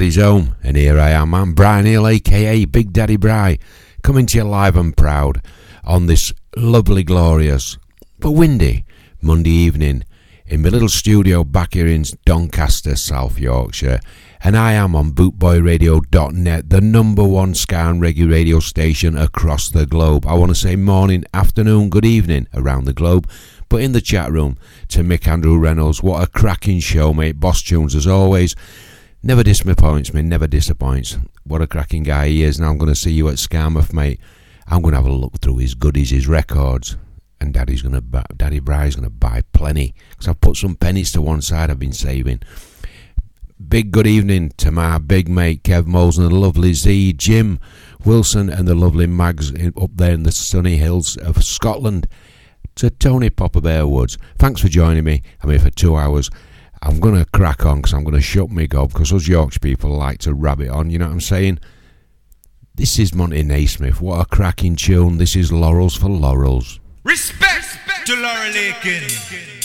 daddy's home. And here I am. I'm Brian Hill, aka Big Daddy Bri, coming to you live and proud on this lovely, glorious, but windy Monday evening in my little studio back here in Doncaster, South Yorkshire. And I am on bootboyradio.net, the number one ska and reggae radio station across the globe. I want to say morning, afternoon, good evening around the globe. But in the chat room to Mick Andrew Reynolds, what a cracking show, mate. Boss tunes as always. Never disappoints me, never disappoints. What a cracking guy he is. Now I'm going to see you at Skamouth, mate. I'm going to have a look through his goodies, his records. And Daddy's going to, buy, Daddy Bri's going to buy plenty. Because I've put some pennies to one side I've been saving. Big good evening to my big mate Kev Moles and the lovely Z, Jim Wilson and the lovely Mags up there in the sunny hills of Scotland. To Tony Popper Bear Woods. Thanks for joining me. I'm here for two hours. I'm going to crack on because I'm going to shut me gob because us Yorkshire people like to rabbit on, you know what I'm saying? This is Monty Neysmith. What a cracking tune. This is Laurels for Laurels. Respect, to Laurel Aitken.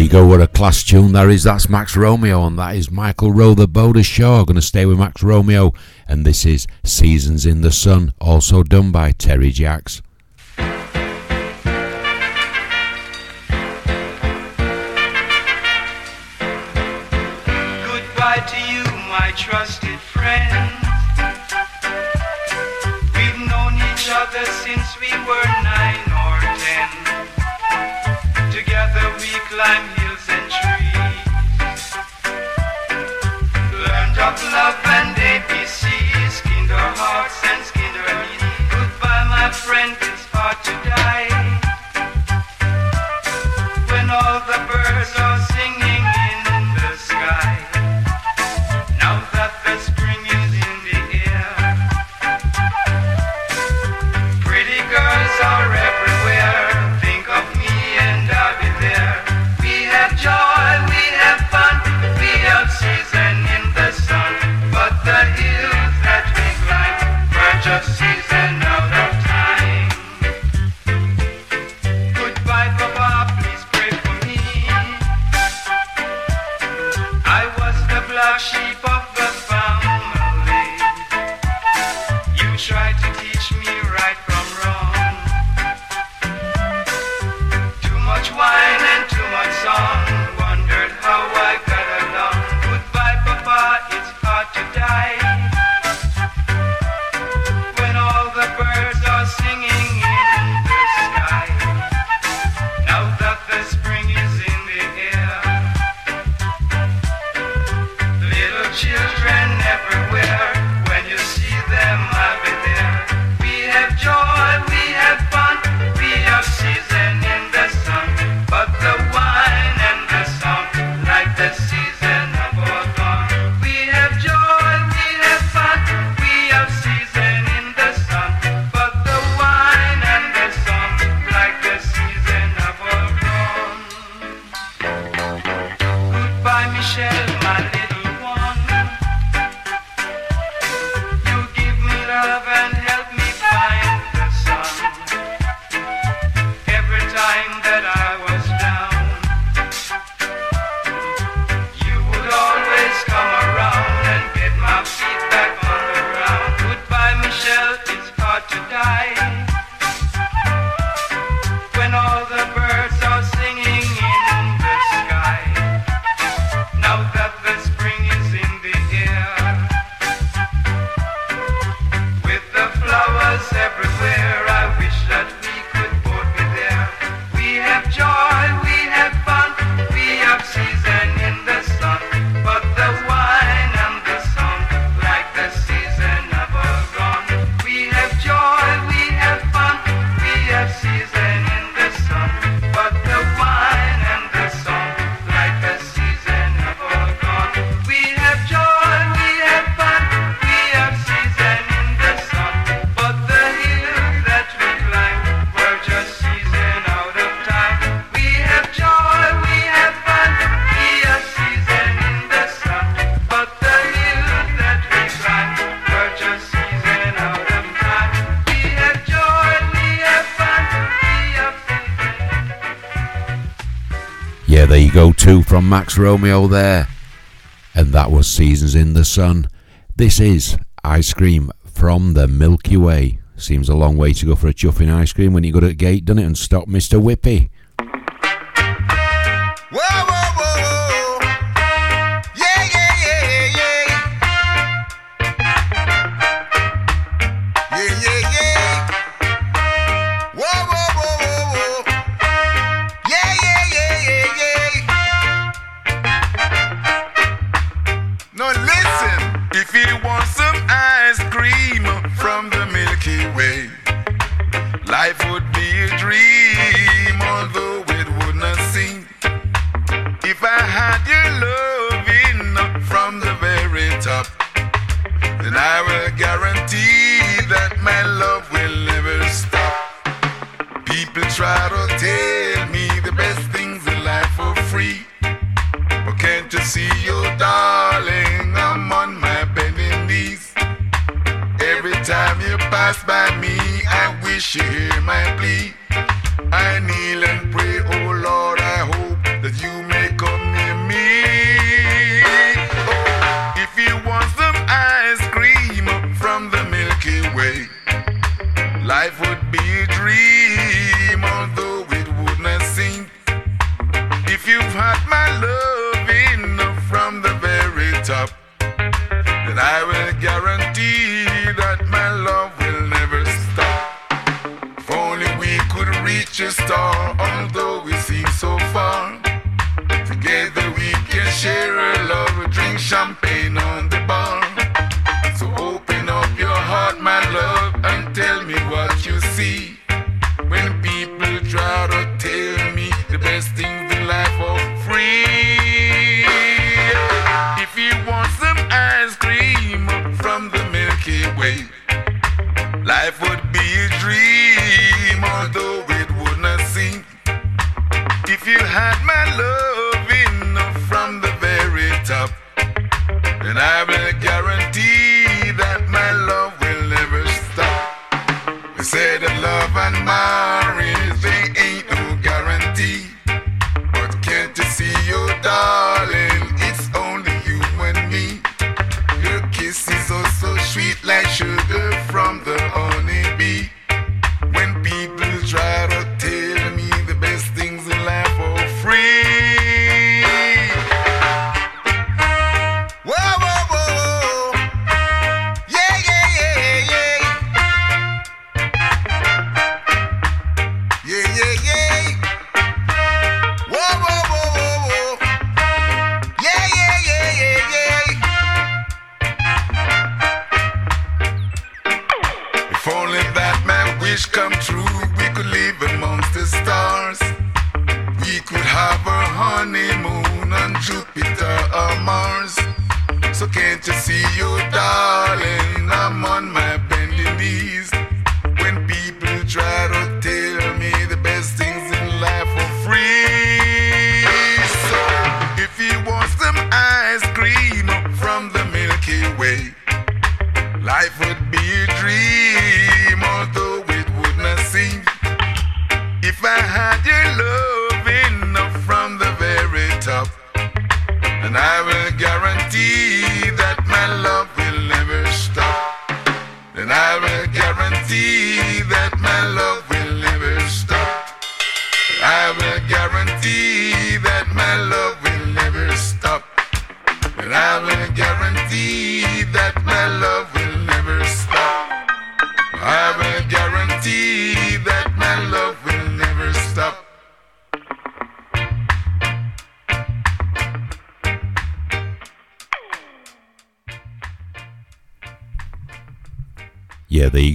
you go. What a class tune there is. That's Max Romeo, and that is Michael Row, the Boat Ashore. Going to stay with Max Romeo, and this is Seasons in the Sun, also done by Terry Jacks. Goodbye to you, my trusted friend. climb hills and trees. Learned of love and Max Romeo there. And that was Seasons in the Sun. This is Ice Cream from the Milky Way. Seems a long way to go for a chuffing ice cream when you go to the gate, doesn't it? And stop Mr. Whippy.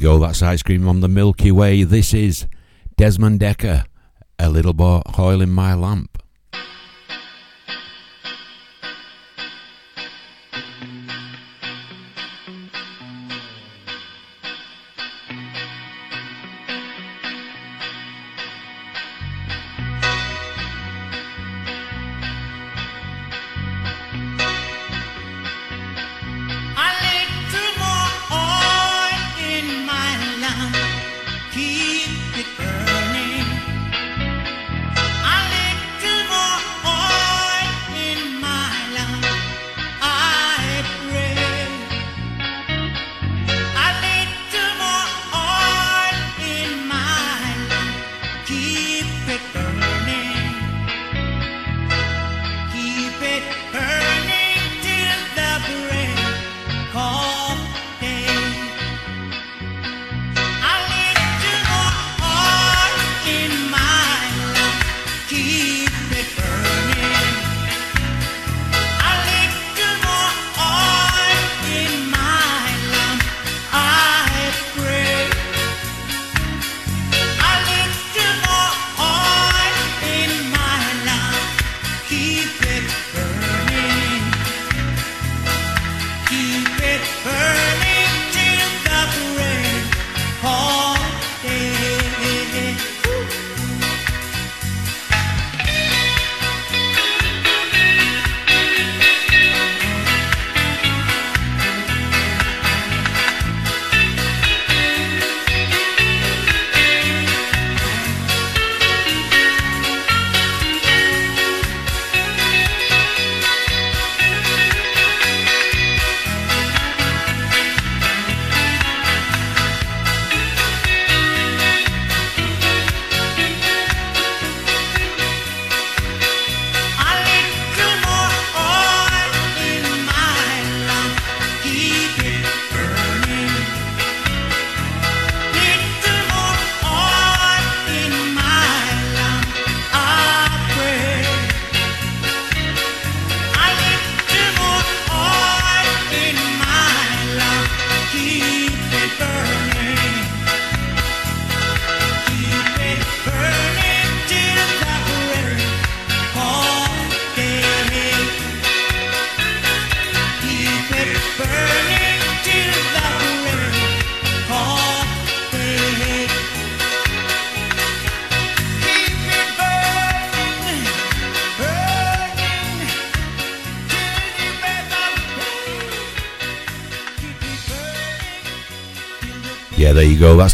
go. That's ice cream on the Milky Way. This is Desmond Dekker, a little boy oiling my lamp.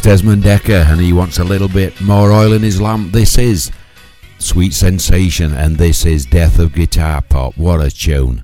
Desmond Dekker and he wants a little bit more oil in his lamp. This is Sweet Sensation and this is Death of Guitar Pop. What a tune!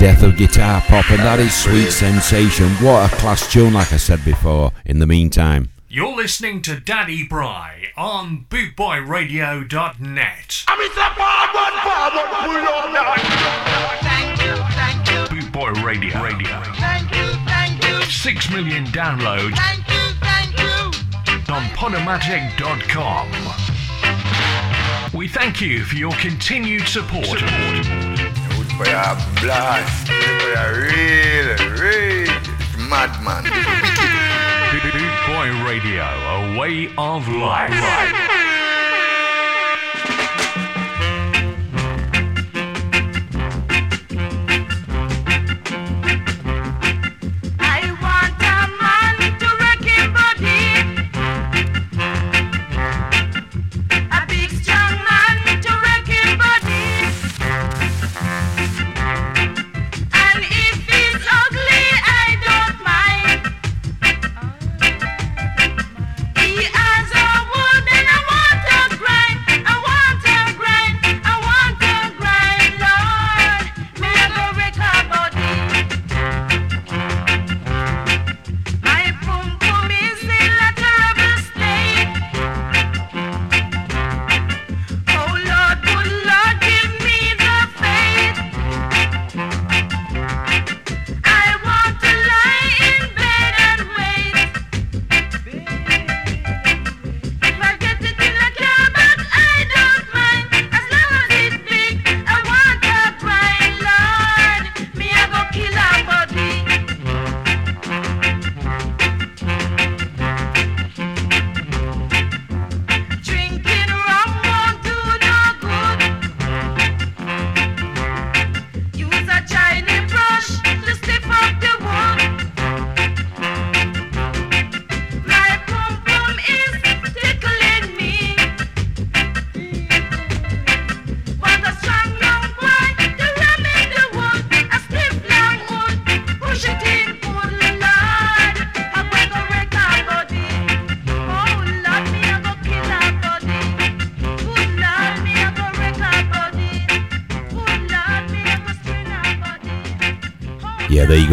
Death of Guitar Pop, and that is Sweet Sensation. What a class tune, like I said before, in the meantime. You're listening to Daddy Bri on bootboyradio.net. I mean, Thank you, thank you. Bootboy Radio. Radio. Thank you, thank you. Six million downloads. Thank you, thank you. On Podomatic.com. We thank you for your continued support. support. We are blast. We are real, real madman. Big Boy Radio, a way of life.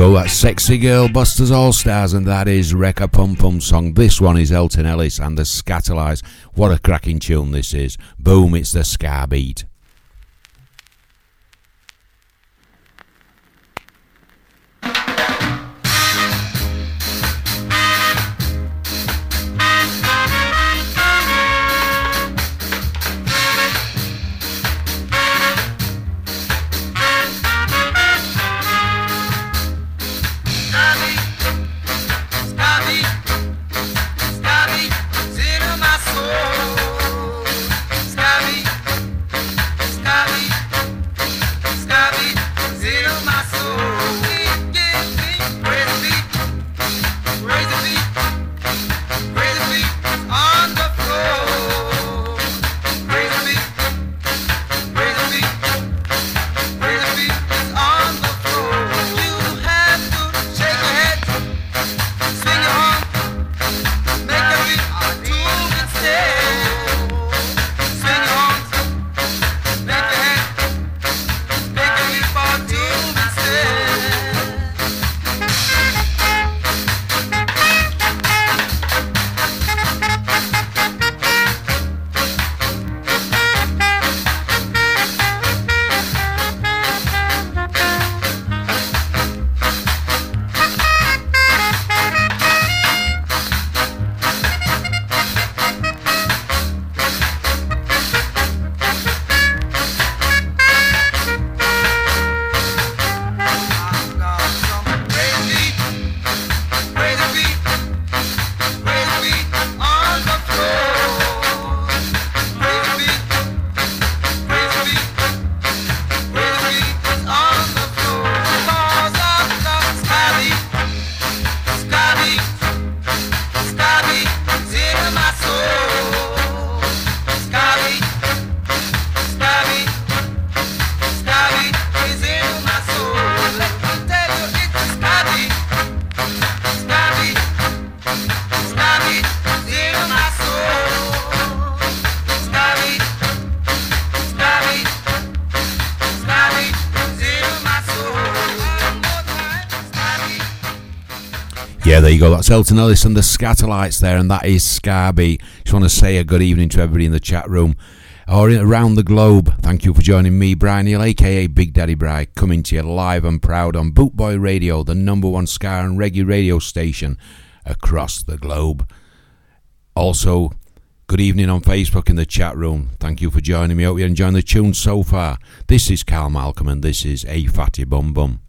ago, that Sexy Girl Busters All Stars, and that is Rekka Pum Pum song. This one is Alton Ellis and the Skatalites. What a cracking tune this is. Boom, it's the Ska Beat. You go. That's Alton Ellis and the Skatalites there, and that is Ska Beat. Just want to say a good evening to everybody in the chat room or around the globe. Thank you for joining me, Brian Neal, aka Big Daddy Bri, coming to you live and proud on Bootboy Radio, the number one ska and reggae radio station across the globe. Also, good evening on Facebook in the chat room. Thank you for joining me. Hope you're enjoying the tune so far. This is Carl Malcolm, and this is A Fatty Bum Bum.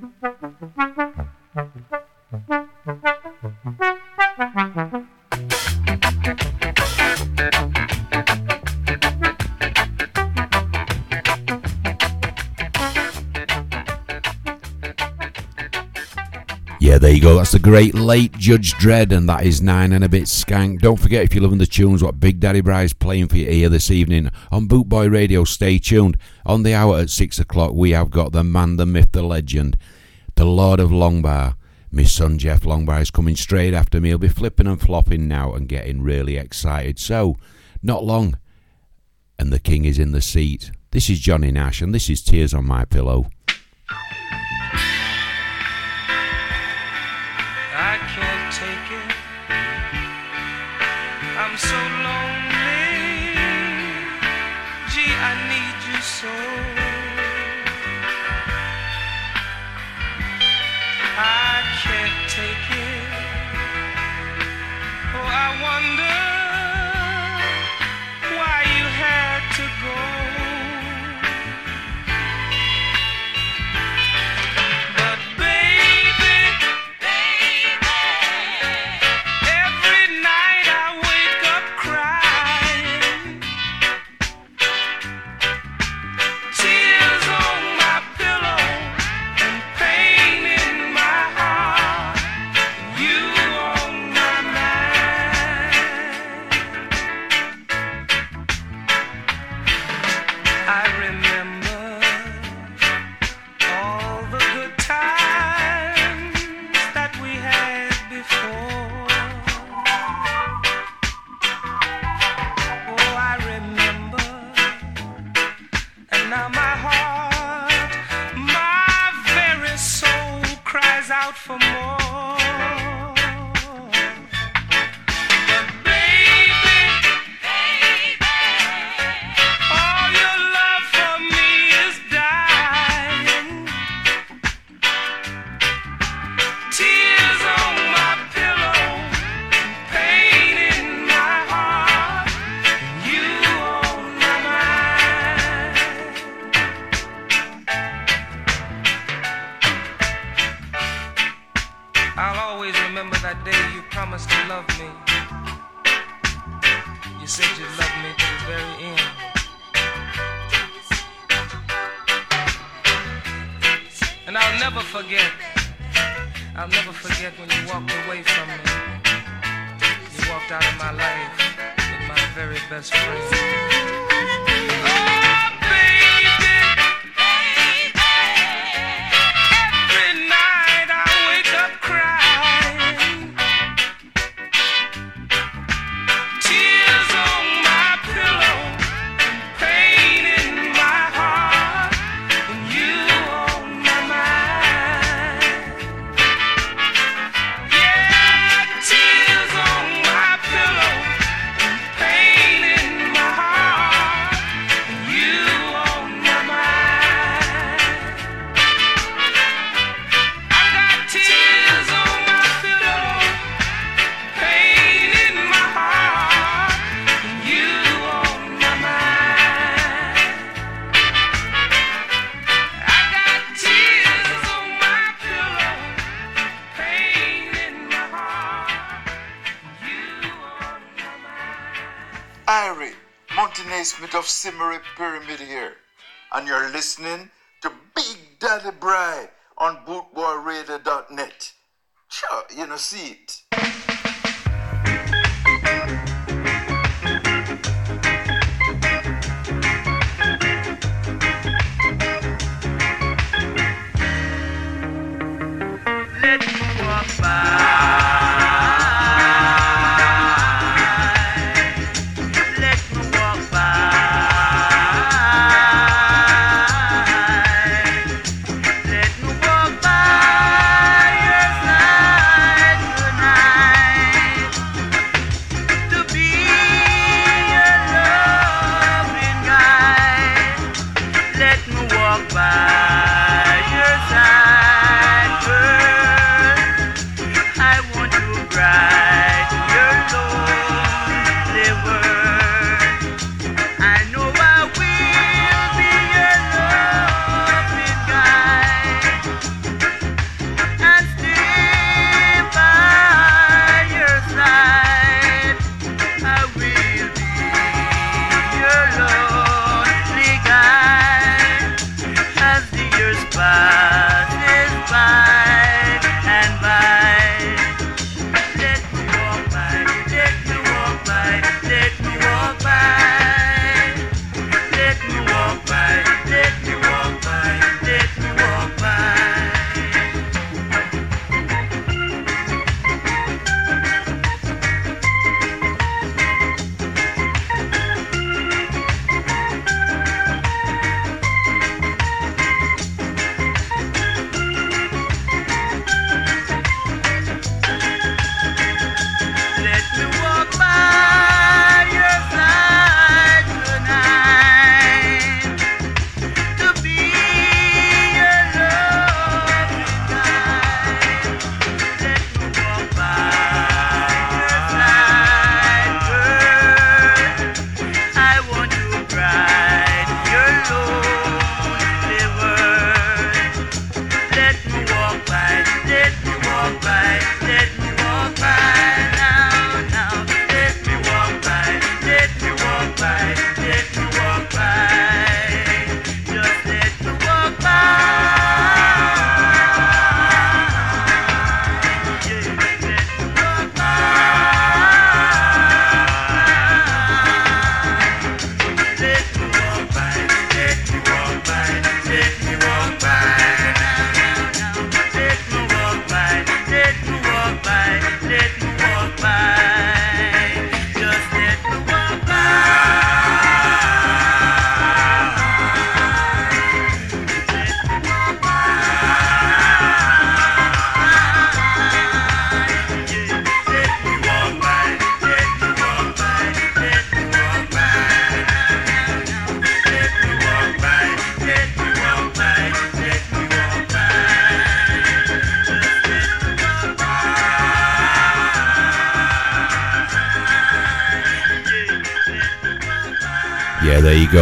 Thank you. There you go. That's the great late Judge Dredd, and that is nine and a bit skank. Don't forget, if you're loving the tunes, what Big Daddy Bri's playing for your ear this evening on Bootboy Radio. Stay tuned. On the hour at six o'clock, we have got the man, the myth, the legend, the Lord of Longbar. My son Jeff Longbar is coming straight after me. He'll be flipping and flopping now and getting really excited. So, not long, and the king is in the seat. This is Johnny Nash, and this is Tears on My Pillow. Smith of Simmery Pyramid here. And you're listening to Big Daddy Bri on bootboyradio.net. Sure, you know, see it.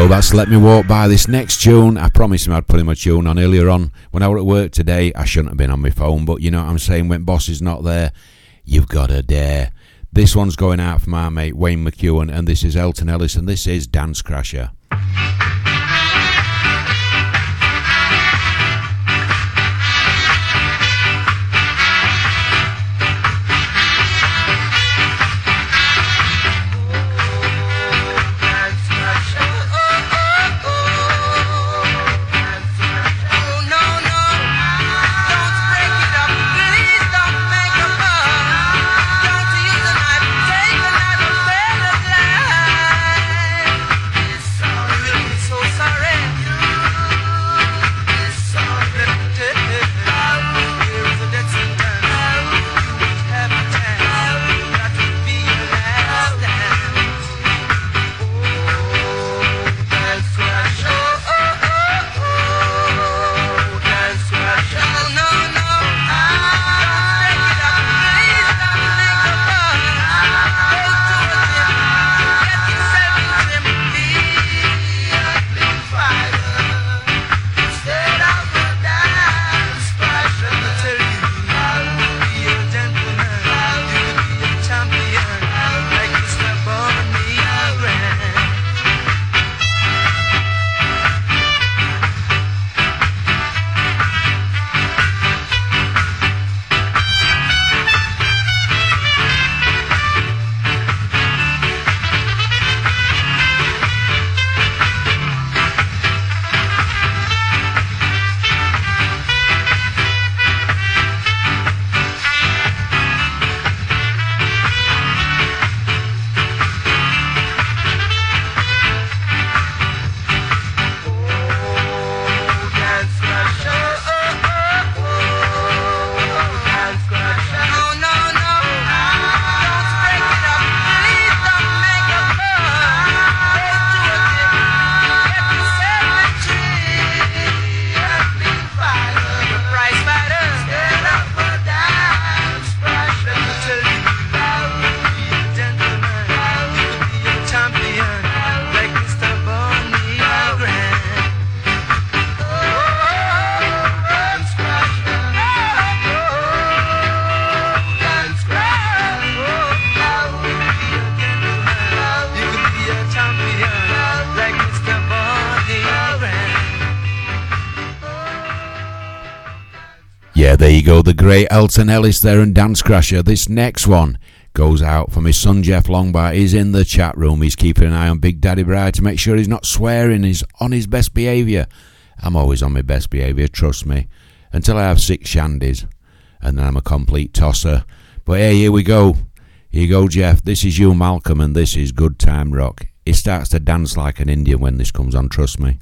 That's Let Me Walk By. This next tune, I promised him I'd put him a tune on earlier on. When I were at work today, I shouldn't have been on my phone, but you know what I'm saying? When boss is not there, you've got to dare. This one's going out for my mate Wayne McEwen, and this is Alton Ellis, and this is Dance Crasher. the great Alton Ellis there and Dance Crasher. This next one goes out for my son Jeff Longbar. He's in the chat room. He's keeping an eye on Big Daddy Bride to make sure he's not swearing. He's on his best behaviour. I'm always on my best behaviour, trust me. Until I have six shandies, and then I'm a complete tosser. But hey, here we go. Here you go, Jeff. This is you, Malcolm, and this is Good Time Rock. He starts to dance like an Indian when this comes on, trust me.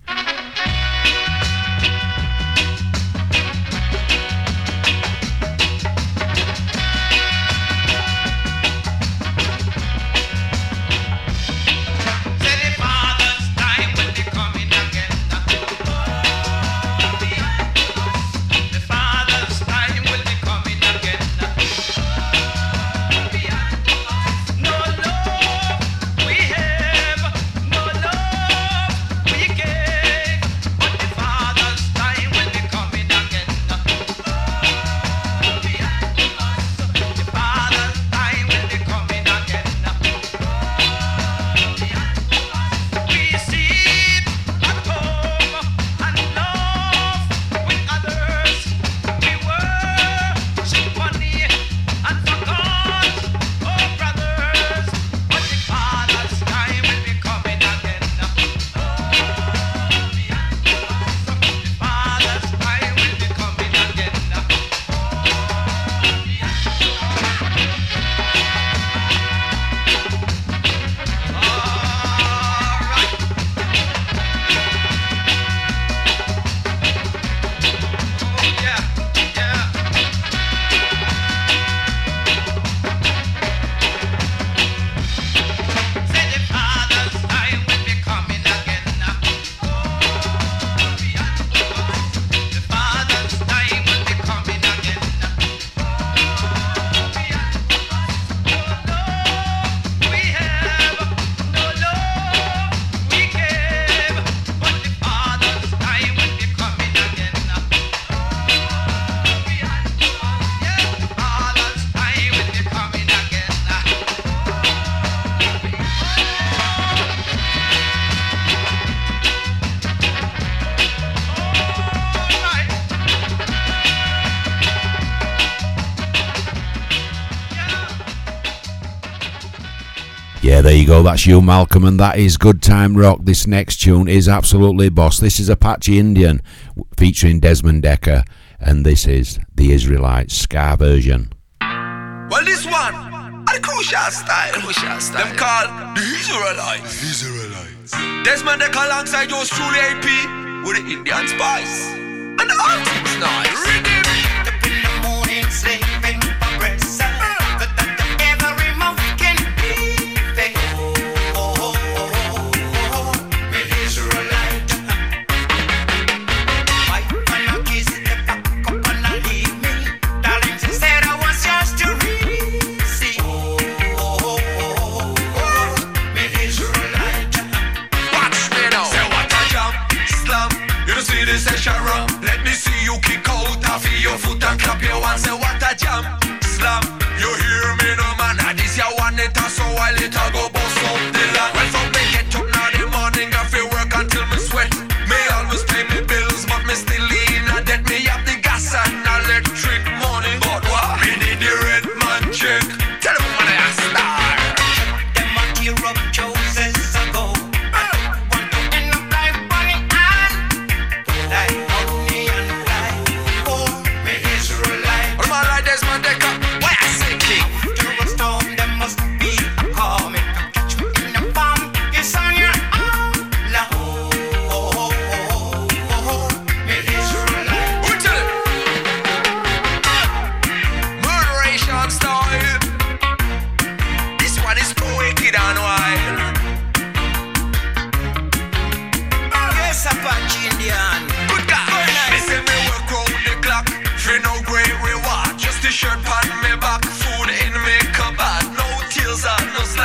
go. That's Hugh, Malcolm, and that is Good Time Rock. This next tune is absolutely boss. This is Apache Indian featuring Desmond Dekker, and this is the Israelite ska version. Well, this one, a crucial style. Crucial style. Them called the Israelites. Israelites. Desmond Dekker alongside yours truly AP with the Indian Spice.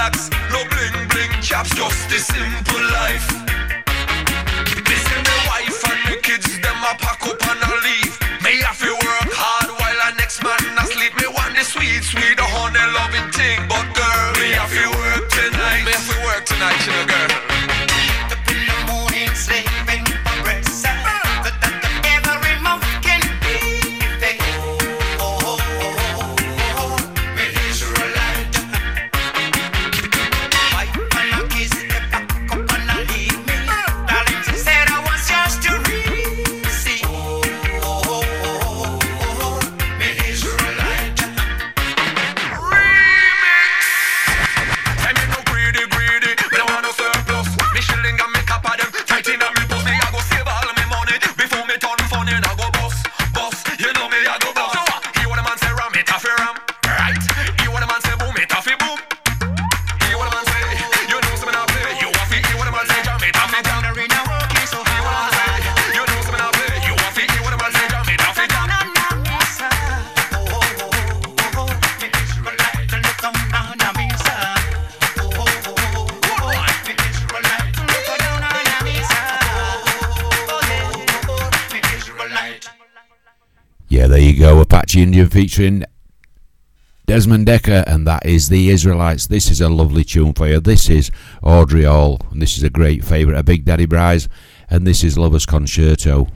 relax, no bling bling caps, just the simple life. Featuring Desmond Dekker, and that is The Israelites. This is a lovely tune for you. This is Audrey Hall, and this is a great favourite of Big Daddy Bri's, and this is Lover's Concerto.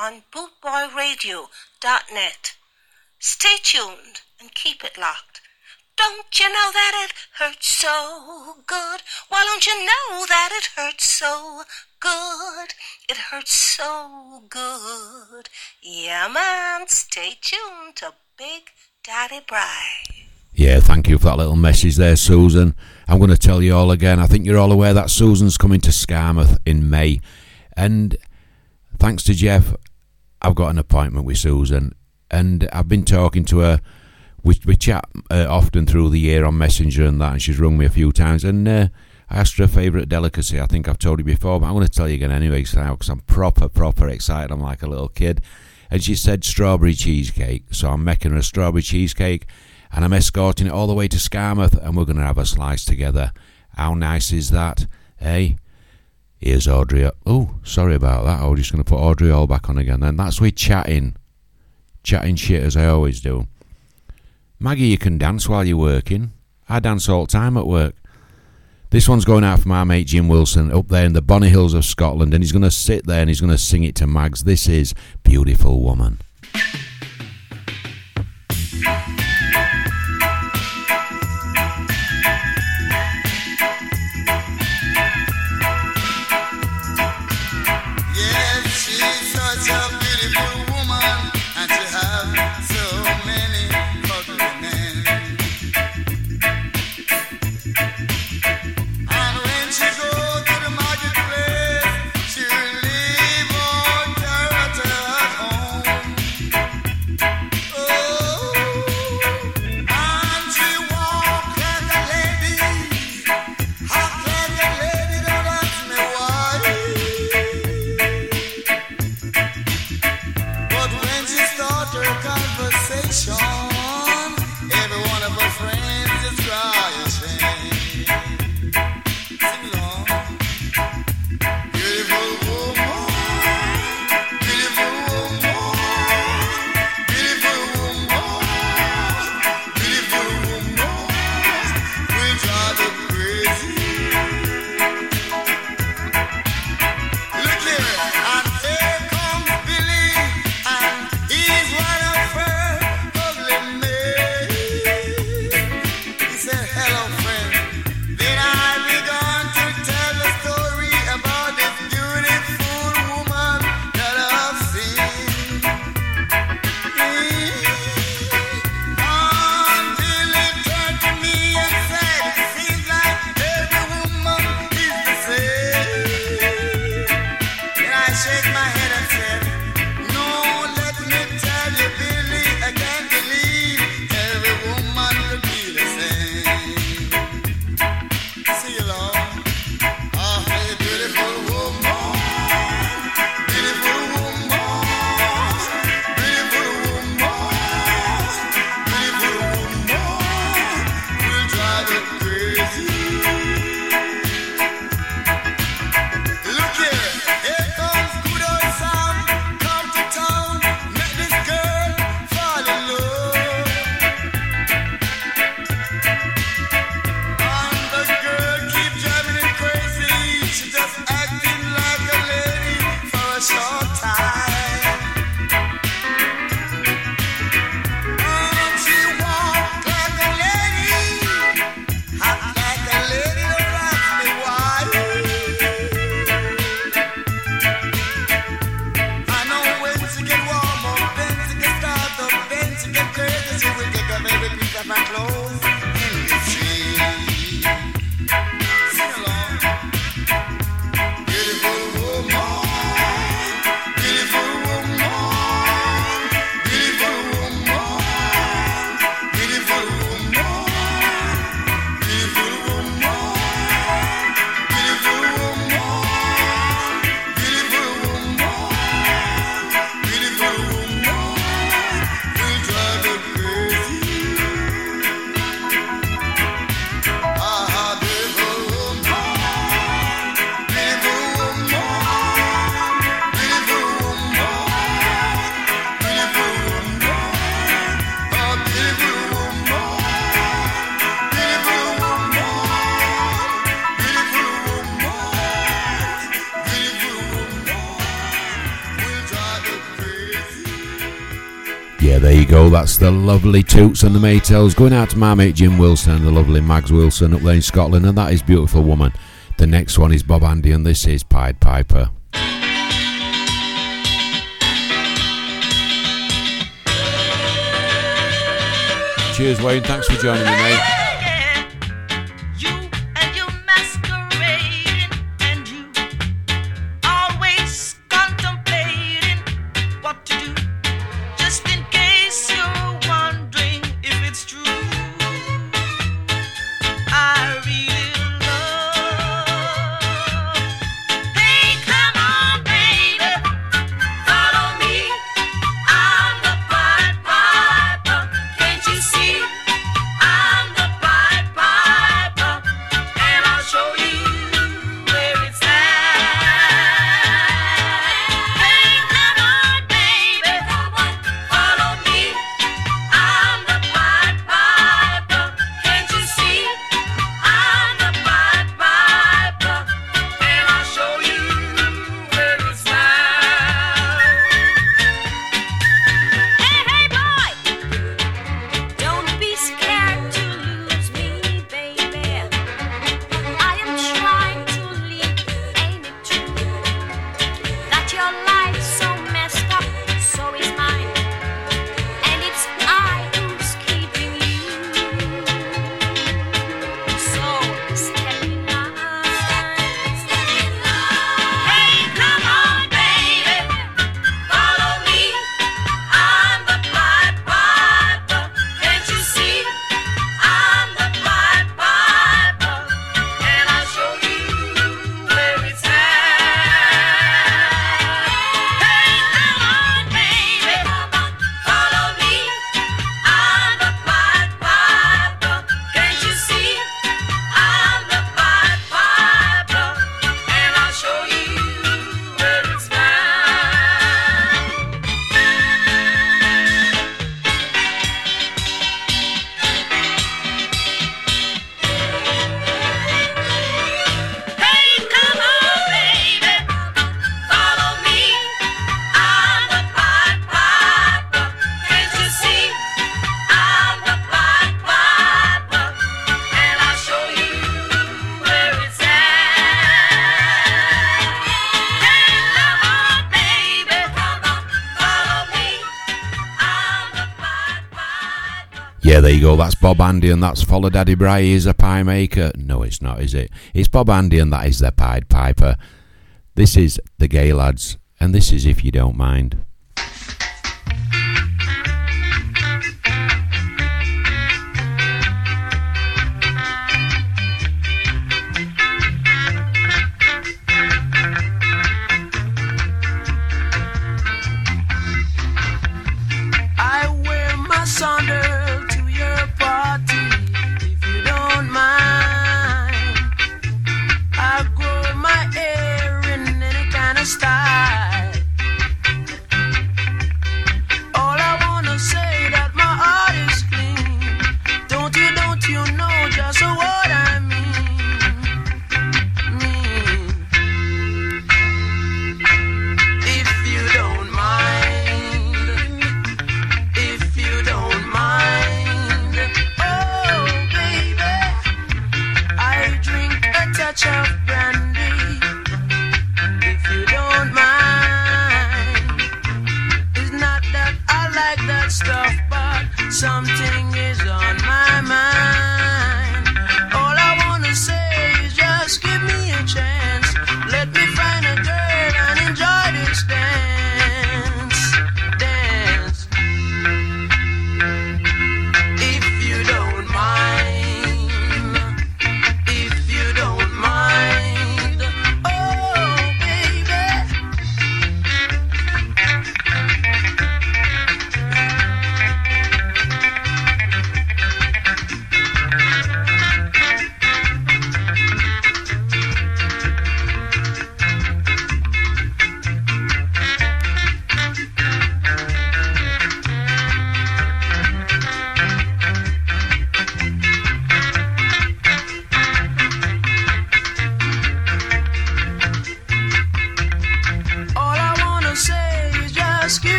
On bootboyradio.net. Stay tuned and keep it locked. Don't you know that it hurts so good? Why don't you know that it hurts so good? It hurts so good. Yeah, man. Stay tuned to Big Daddy Bri. Yeah, thank you for that little message there, Susan. I'm going to tell you all again. I think you're all aware that Susan's coming to Skamouth in May. And thanks to Jeff, I've got an appointment with Susan. And I've been talking to her. We, we chat uh, often through the year on Messenger and that, and she's rung me a few times. And uh, I asked her a favourite delicacy. I think I've told you before, but I'm going to tell you again anyway because I'm proper, proper excited. I'm like a little kid. And she said strawberry cheesecake. So I'm making her a strawberry cheesecake and I'm escorting it all the way to Skamouth and we're going to have a slice together. How nice is that? Hey? Here's Audrey. Oh, sorry about that. I was just going to put Audrey Hall back on again. Then that's with chatting. Chatting shit as I always do. Maggie, you can dance while you're working. I dance all the time at work. This one's going out for my mate Jim Wilson up there in the Bonny Hills of Scotland, and he's going to sit there and he's going to sing it to Mags. This is Beautiful Woman. that's the lovely Toots and the Maytals going out to my mate Jim Wilson and the lovely Mags Wilson up there in Scotland, and that is Beautiful Woman. The next one is Bob Andy, and this is Pied Piper. Cheers, Wayne. Thanks for joining me, mate. go. That's Bob Andy and that's Follow Daddy Bri. He's a pie maker. No, it's not, is it? It's Bob Andy and that is the Pied Piper. This is The Gaylads, and this is If You Don't Mind.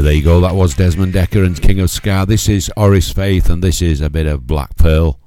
yeah, there you go. That was Desmond Dekker and King of Ska. This is Horace Faith, and this is a bit of Black Pearl.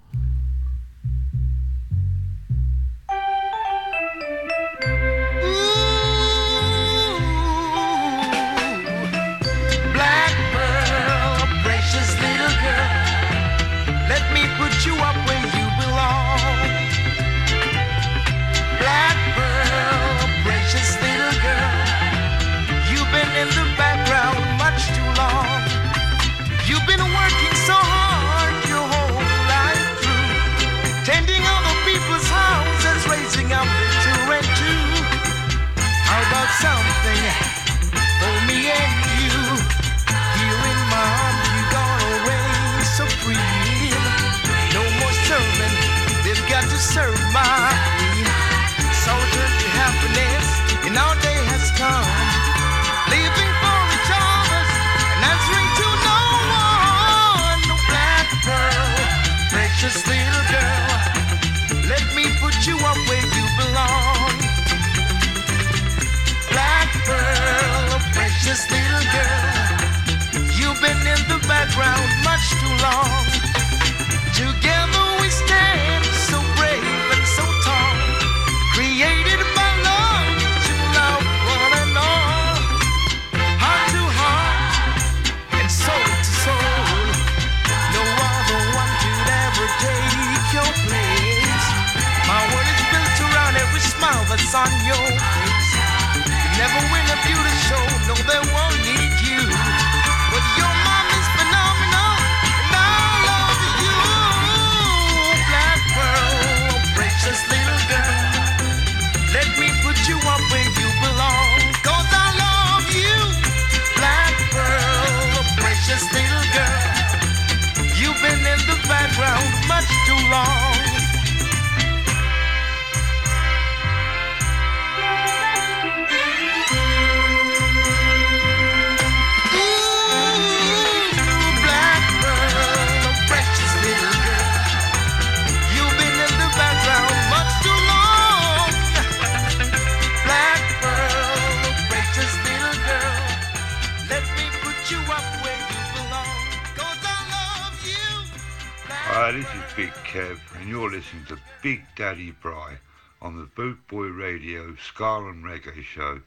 ska and reggae show.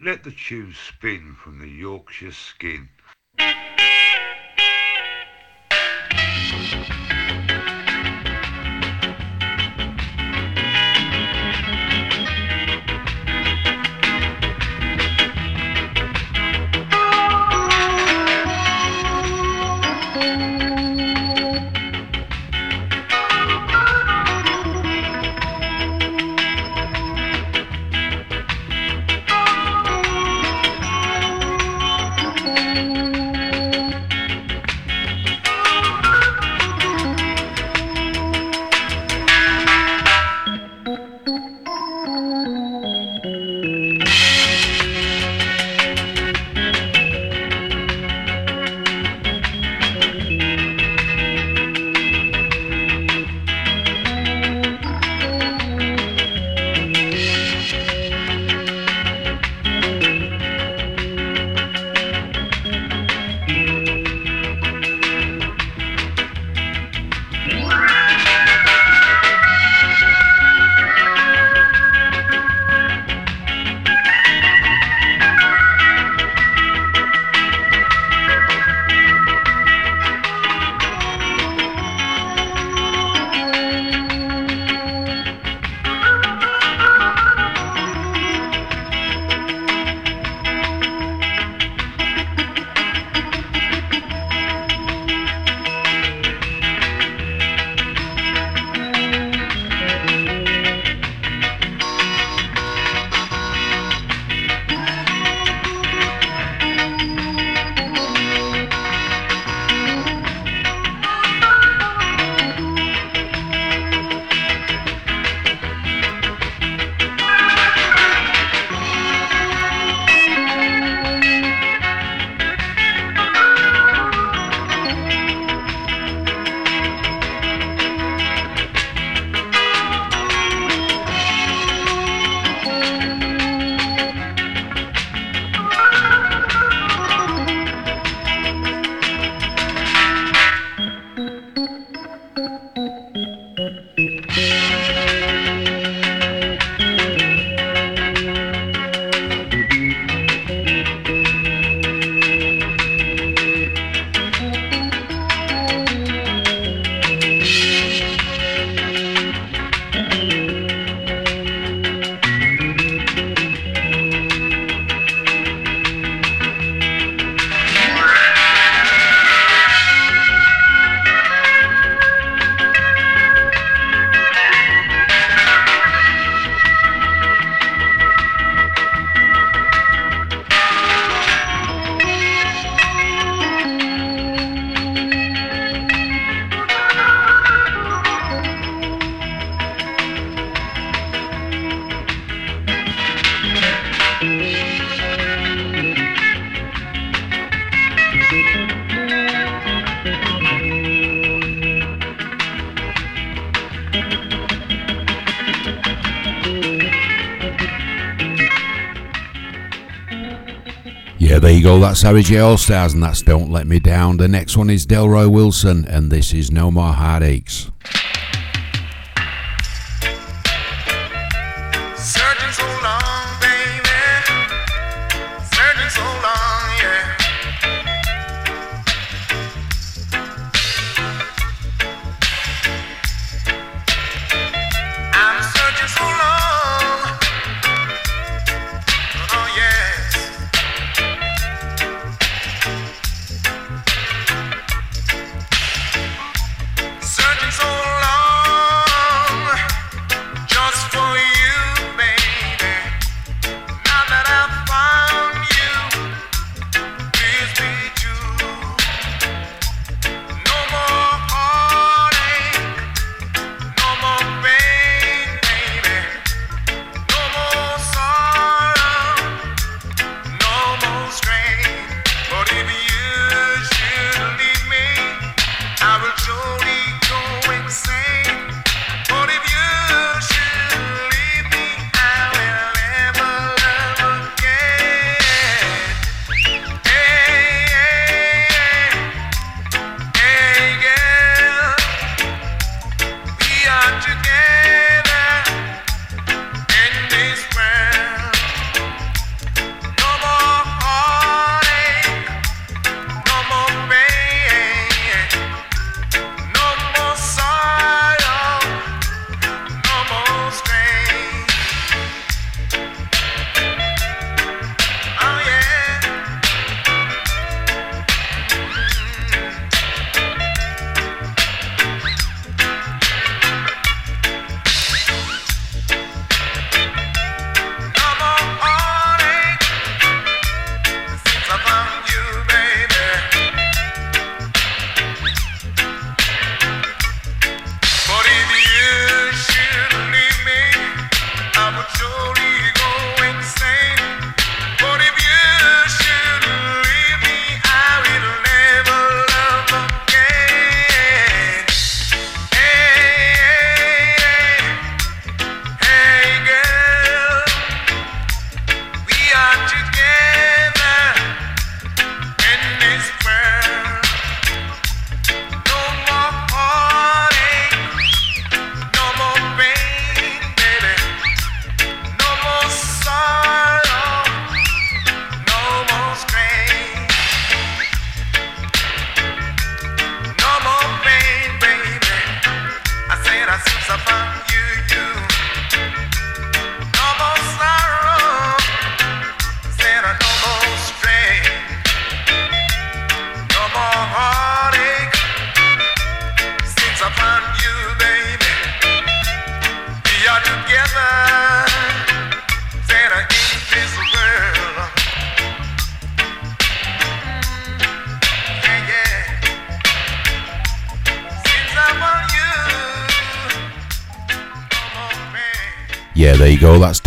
Let the tune spin from the Yorkshire skin. Go. That's Harry J All Stars, and that's Don't Let Me Down. The next one is Delroy Wilson, and this is No More Heartaches.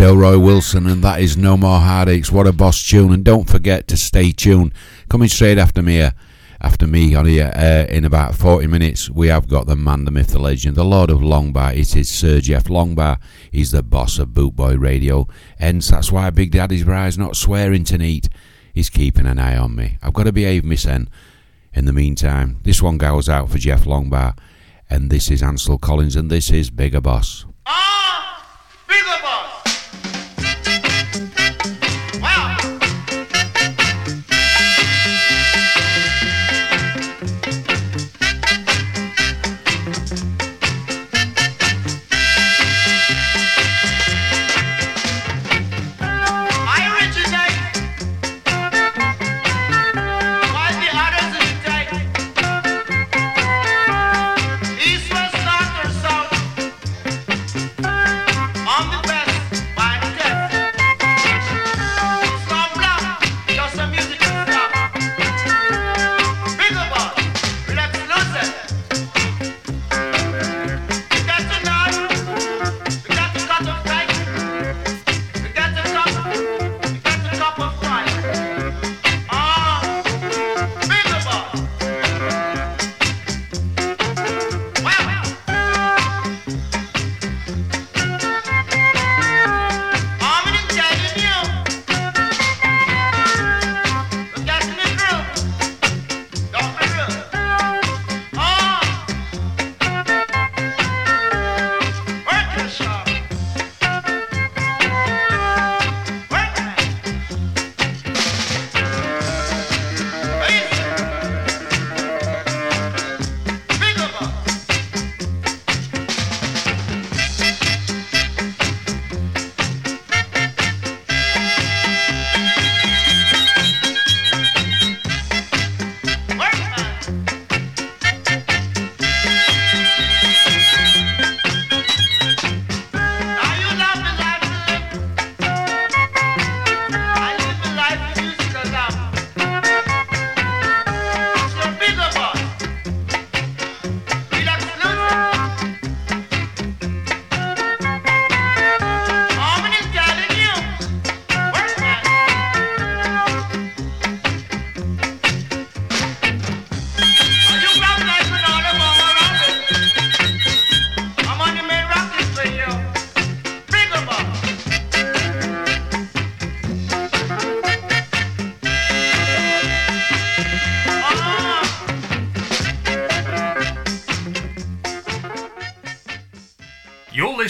Delroy Wilson, and that is No More Heartaches. What a boss tune! And don't forget to stay tuned. Coming straight after me, uh, after me on here uh, in about forty minutes, we have got the man, the myth, the legend, the Lord of Longbar. It is Sir Jeff Longbar. He's the boss of Bootboy Radio, hence that's why Big Daddy's bride's not swearing tonight. He's keeping an eye on me. I've got to behave, Miss N. In the meantime, this one goes out for Jeff Longbar, and this is Ansel Collins, and this is Bigger Boss.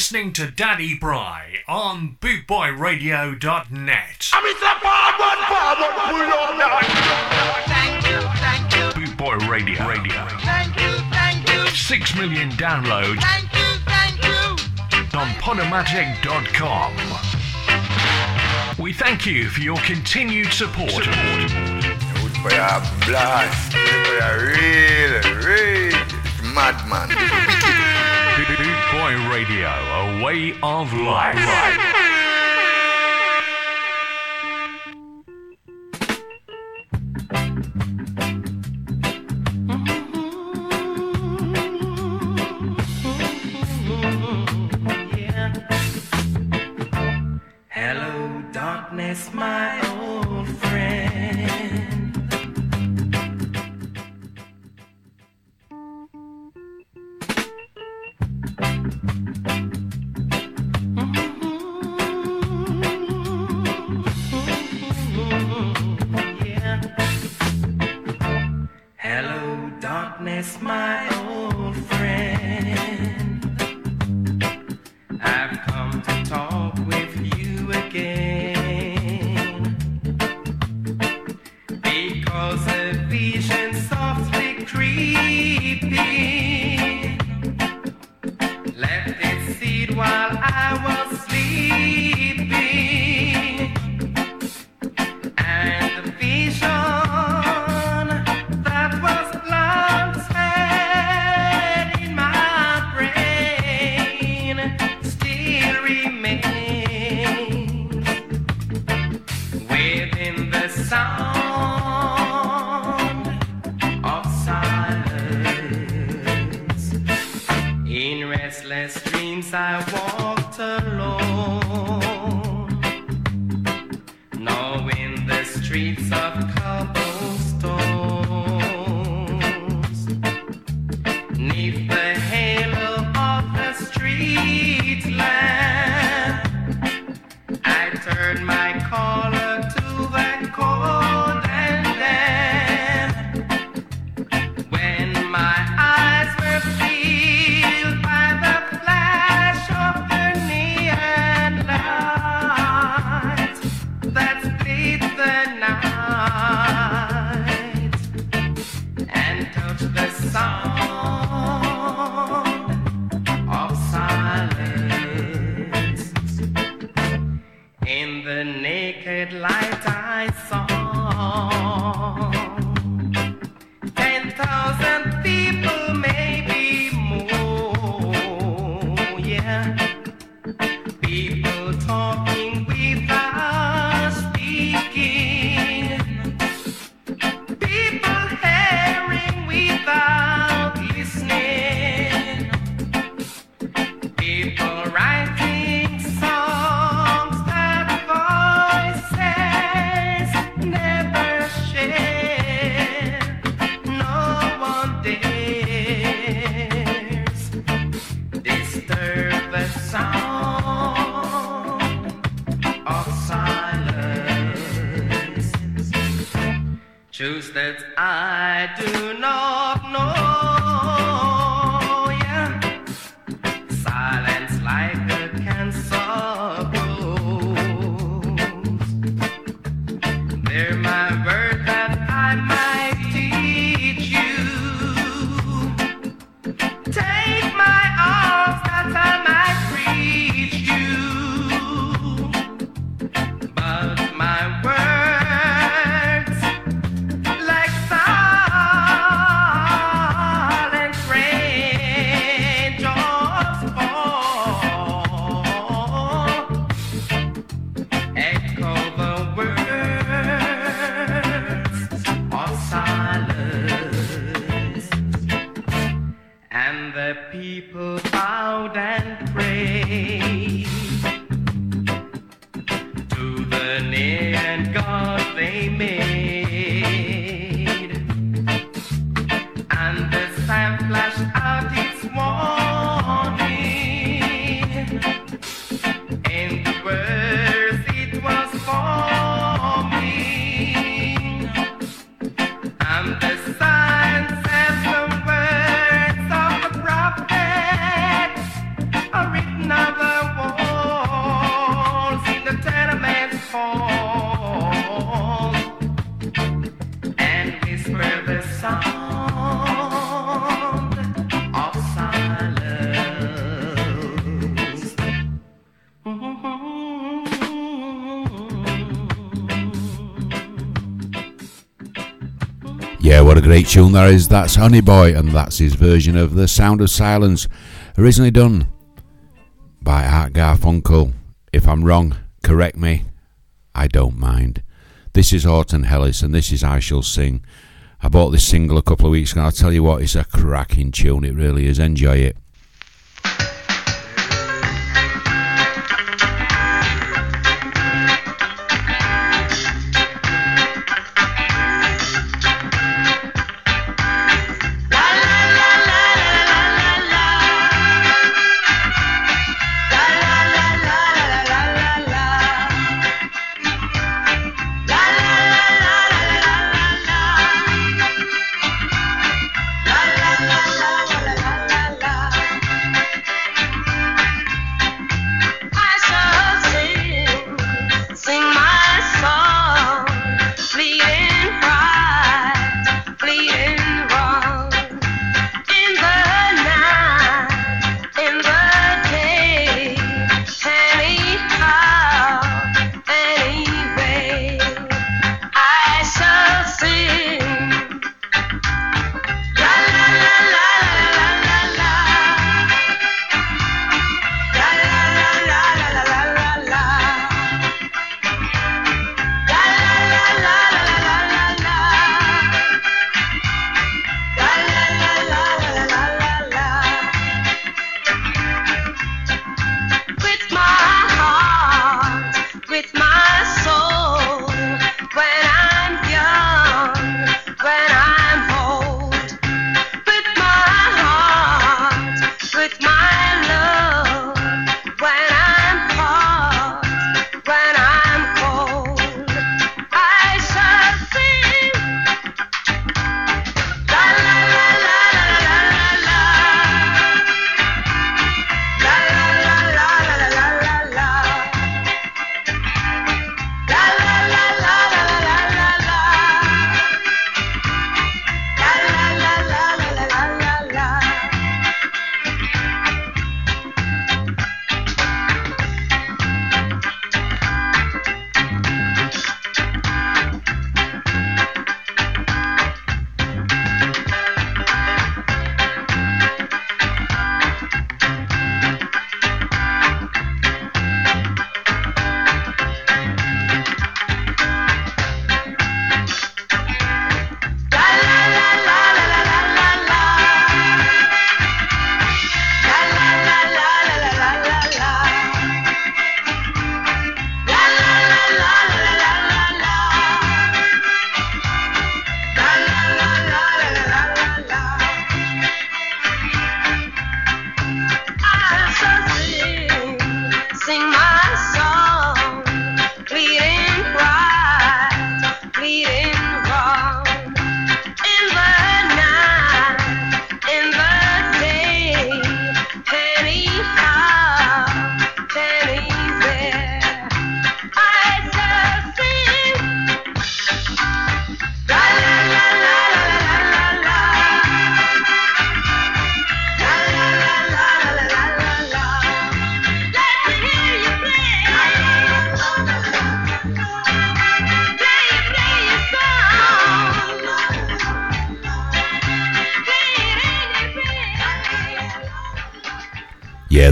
listening to Daddy Bri on BootboyRadio.net. Bootboy Radio. Radio. Thank you, thank you. Six million downloads. Thank you, thank you. On Podomatic.com. We thank you for your continued support. support. For your blast, for your real, real madman. Boy Radio, a way of life. dreams I walked alone. Great tune that is. That's Honey Boy, and that's his version of The Sound of Silence, originally done by Art Garfunkel. If I'm wrong, correct me. I don't mind. This is Alton Ellis, and this is I Shall Sing. I bought this single a couple of weeks ago, I'll tell you what, it's a cracking tune. It really is. Enjoy it.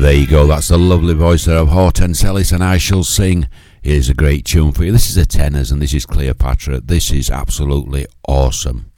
There you go. That's the lovely voice there of Hortense Ellis, and I shall sing. Here's a great tune for you. This is the tenors, and this is Cleopatra. This is absolutely awesome.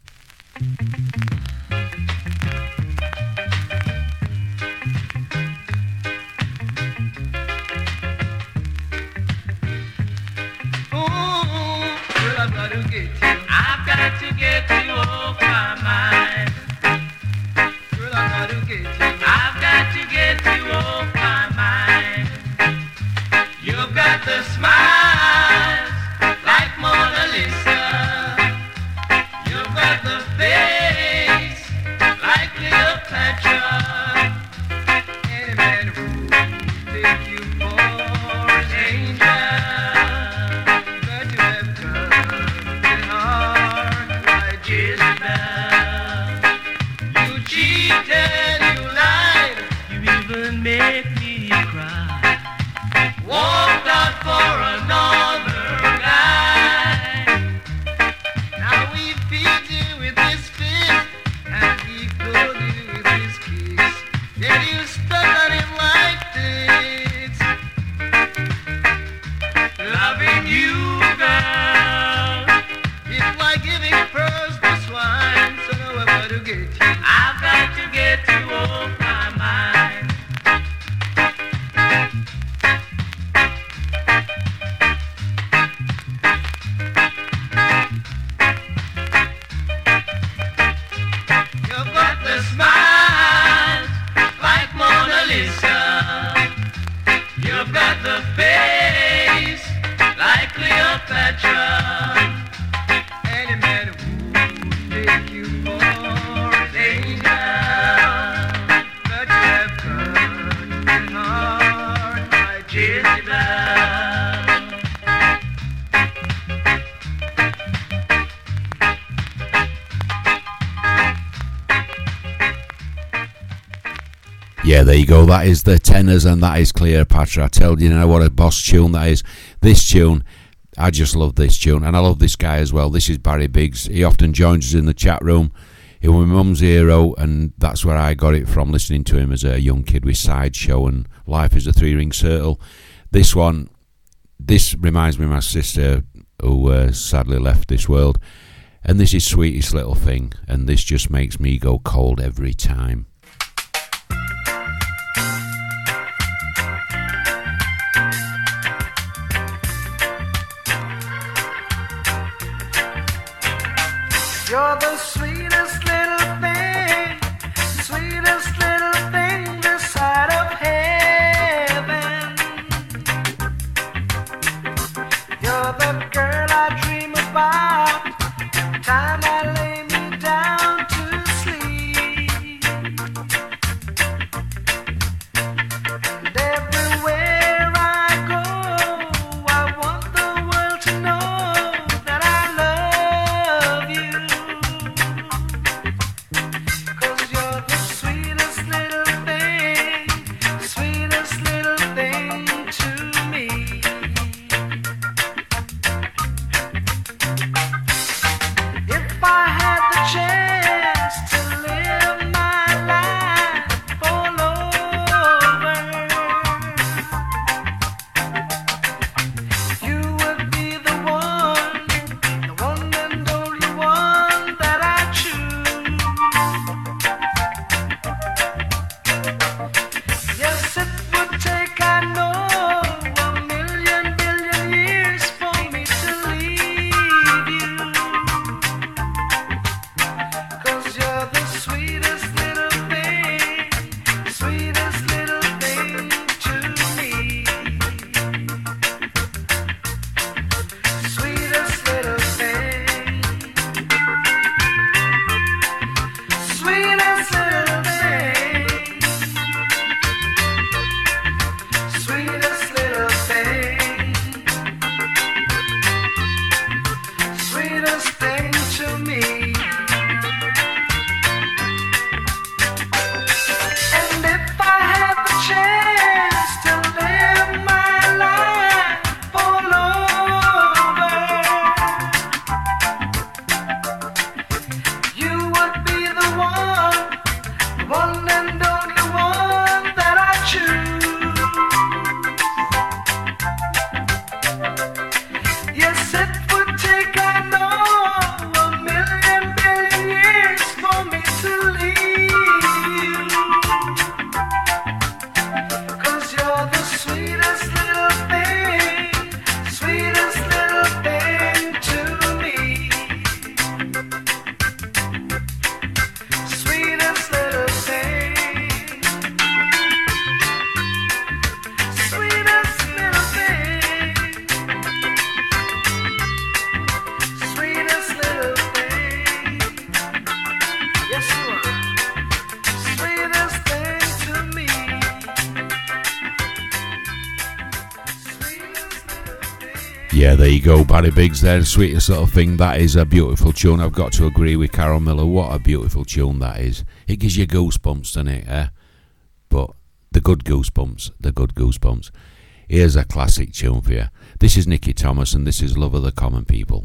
go. That is the tenors, and that is Cleopatra. I tell you, you know what a boss tune that is. This tune, I just love this tune, and I love this guy as well. This is Barry Biggs. He often joins us in the chat room. He was my mum's hero, and that's where I got it from listening to him as a young kid with Sideshow and Life is a Three Ring Circle. This one, this reminds me of my sister who uh, sadly left this world. And this is Sweetest Little Thing, and this just makes me go cold every time. Paddy Biggs there, sweetest little thing. That is a beautiful tune. I've got to agree with Carol Miller. What a beautiful tune that is. It gives you goosebumps, doesn't it? Eh? But the good goosebumps, the good goosebumps. Here's a classic tune for you. This is Nicky Thomas, and this is Love of the Common People.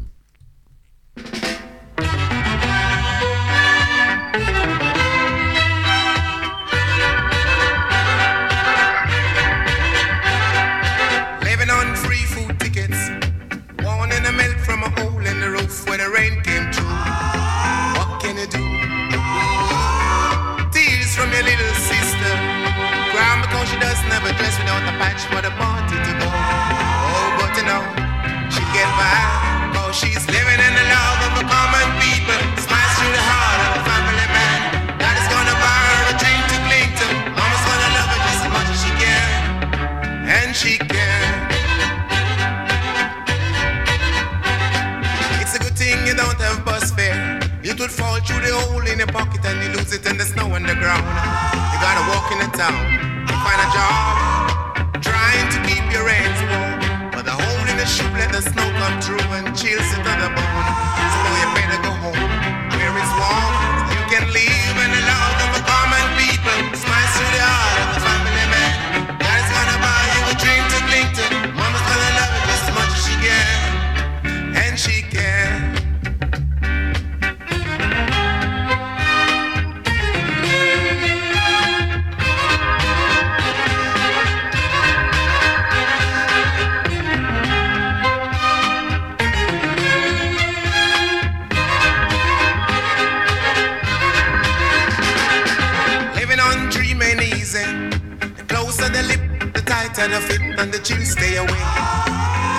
Chill stay away.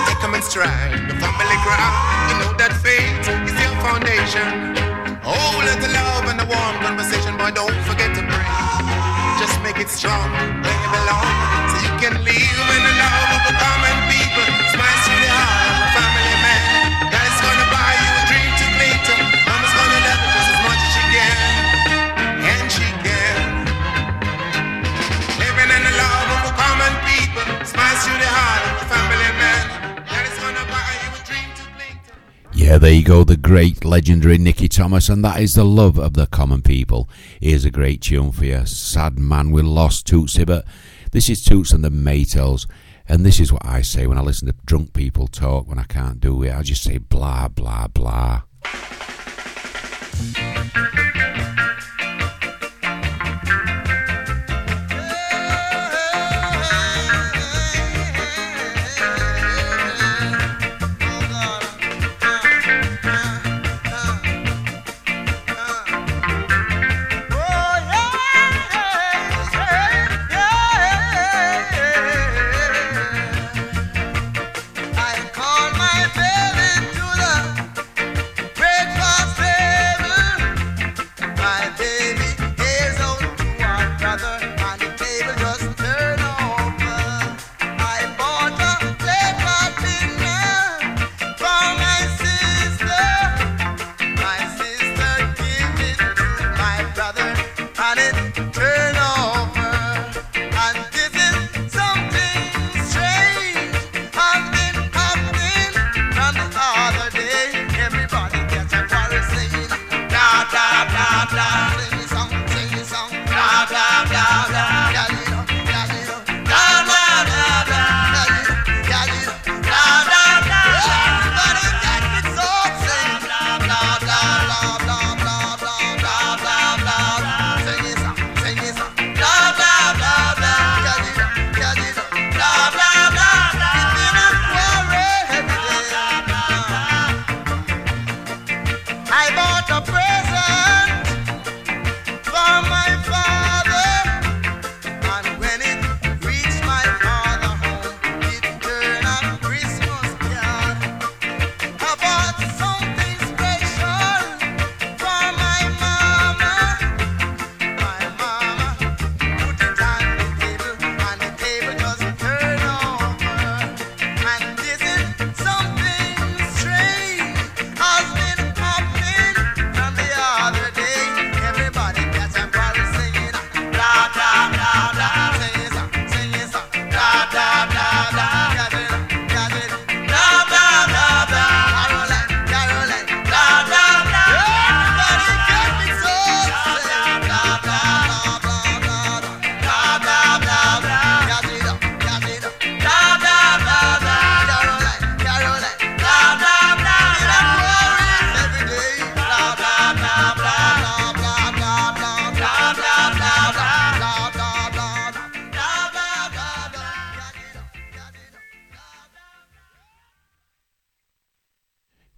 Take 'em in stride, the family ground. You know that faith is your foundation. Oh, let the love and the warm conversation, boy, don't forget to pray. Just make it strong, where you belong, so you can live in the love of the common Yeah, there you go, the great legendary Nicky Thomas, and that is the love of the common people. Here's a great tune for you. Sad man, we lost Toots but This is Toots and the Maytals, and this is what I say when I listen to drunk people talk when I can't do it. I just say blah, blah, blah.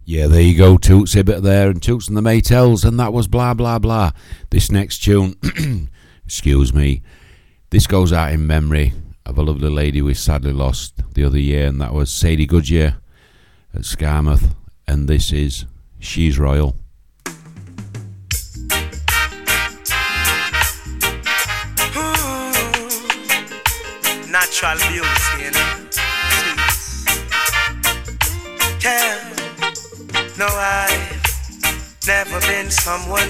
Yeah, there you go, Toots Hibbert there, and Toots and the Maytals, and that was blah blah blah. This next tune, excuse me, this goes out in memory of a lovely lady we sadly lost the other year, and that was Sadie Goodyear at Skamouth, and this is She's Royal.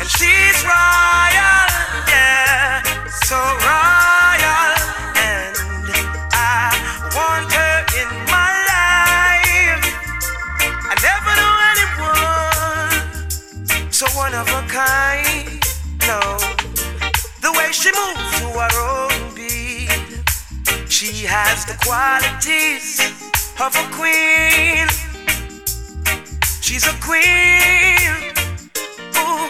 And she's royal, yeah, so royal. And I want her in my life. I never knew anyone so one of a kind. No, the way she moves to her own beat. She has the qualities of a queen. She's a queen. Ooh,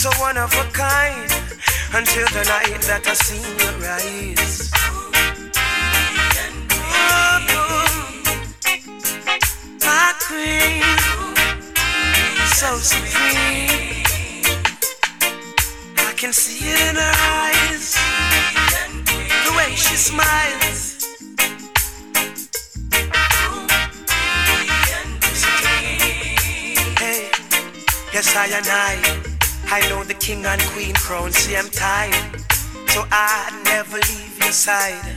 so one of a kind until the night that I seen your eyes. My queen, so supreme. I can see it in her eyes, the way she smiles. Hey, yes, I and I. I know the king and queen crown, same time. So I never leave your side.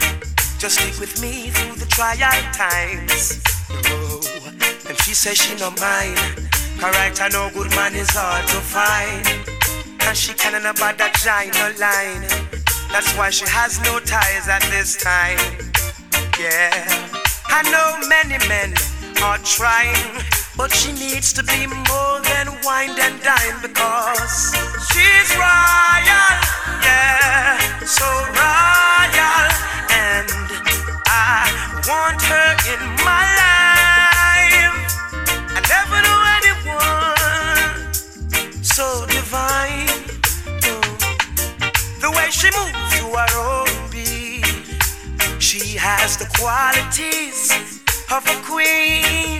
Just stick with me through the trial times. Oh, and she says she no mind. Correct, I know good man is hard to find. And she can't about that giant no line. That's why she has no ties at this time. Yeah, I know many men are trying, but she needs to be more than wine and dine because she's royal, yeah, so royal, and I want her in my life. I never knew anyone so divine. The way she moves to her own beat, she has the qualities of a queen,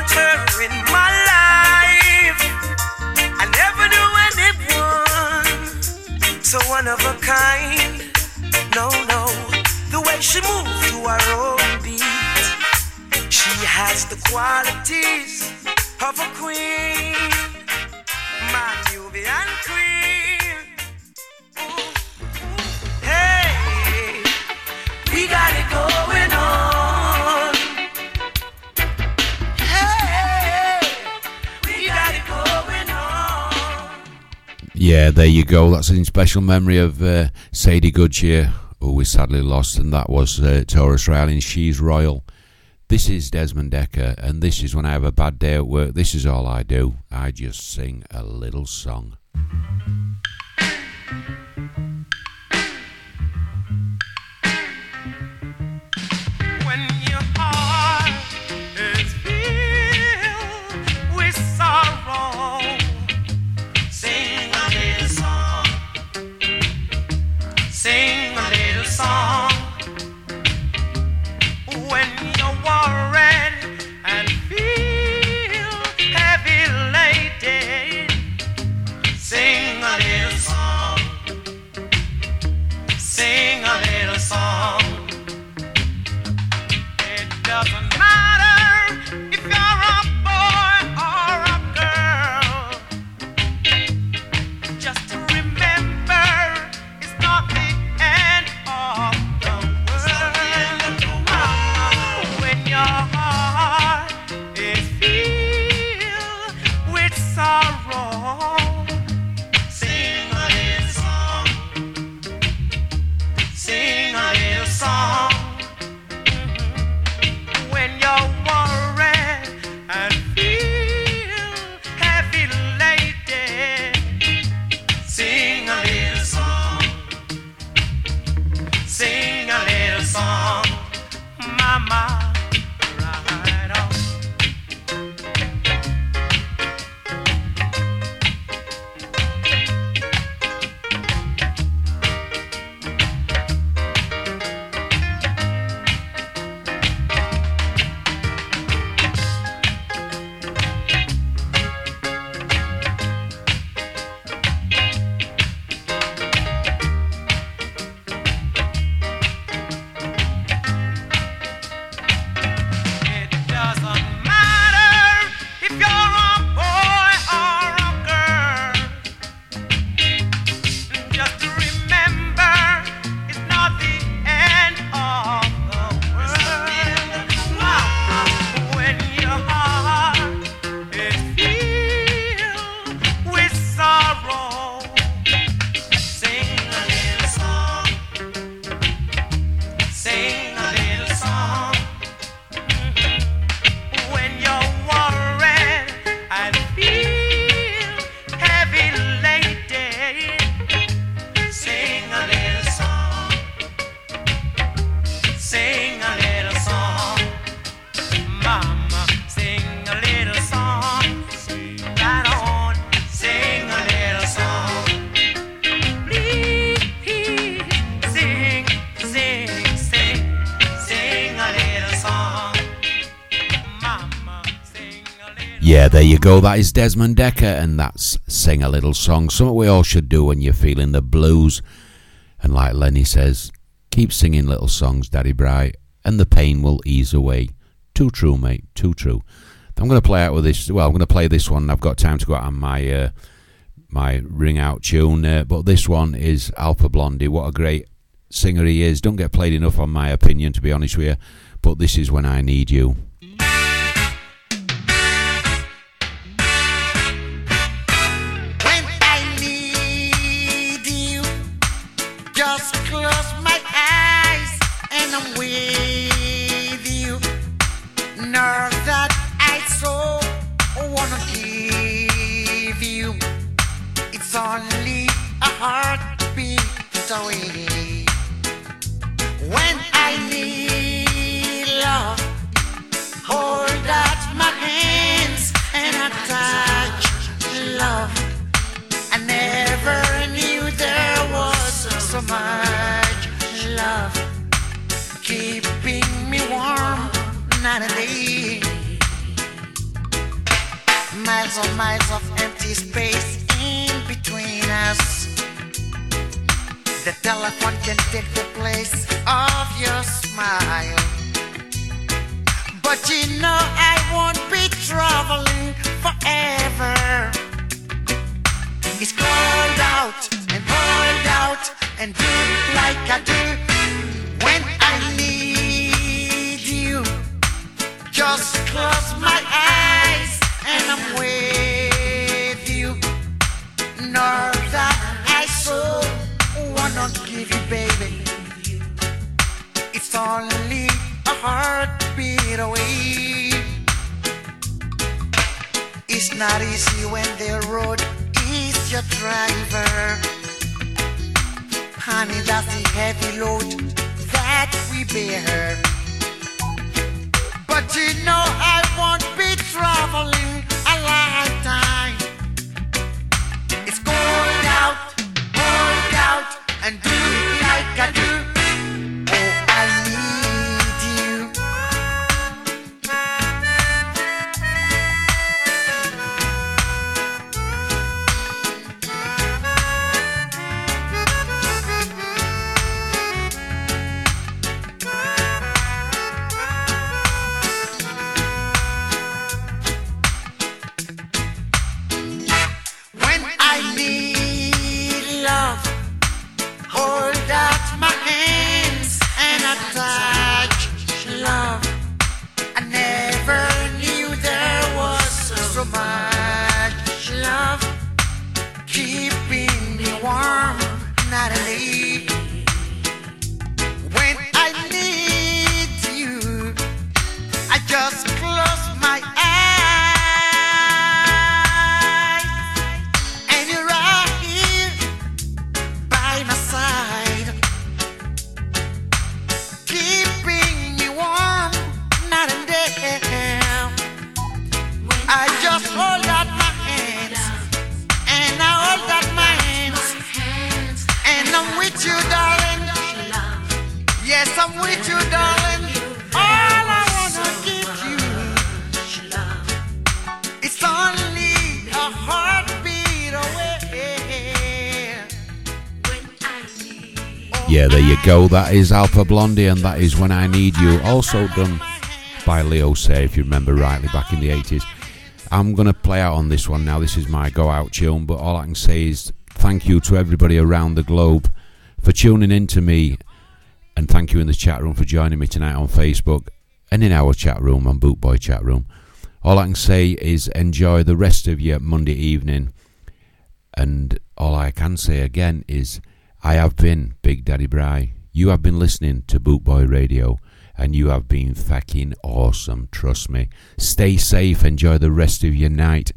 In my life. I never knew anyone so one of a kind. No, no, the way she moves to her own beat. She has the qualities of a queen, my Nubian queen. Yeah, there you go. That's in special memory of uh, Sadie Goodyear, who we sadly lost, and that was uh, Tarrus Riley She's Royal. This is Desmond Dekker, and this is when I have a bad day at work. This is all I do. I just sing a little song. and feel. Yeah, there you go. That is Desmond Dekker, and that's Sing a Little Song. Something we all should do when you're feeling the blues. And like Lenny says, keep singing little songs, Daddy Bri, and the pain will ease away. Too true, mate. Too true. I'm going to play out with this. Well, I'm going to play this one. I've got time to go out on my uh, my ring out tune, uh, but this one is Alpha Blondy. What a great singer he is. Don't get played enough, on my opinion, to be honest with you. But this is when I need you. That is Alpha Blondy, and that is When I Need You. Also done by Leo Sayer, if you remember rightly, back in the 80s. I'm going to play out on this one now. This is my go out tune, but all I can say is thank you to everybody around the globe for tuning in to me, and thank you in the chat room for joining me tonight on Facebook and in our chat room on Bootboy chat room. All I can say is enjoy the rest of your Monday evening, and all I can say again is I have been Big Daddy Bri. You have been listening to Bootboy Radio, and you have been fucking awesome. Trust me. Stay safe. Enjoy the rest of your night.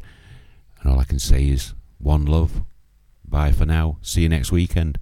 And all I can say is one love. Bye for now. See you next weekend.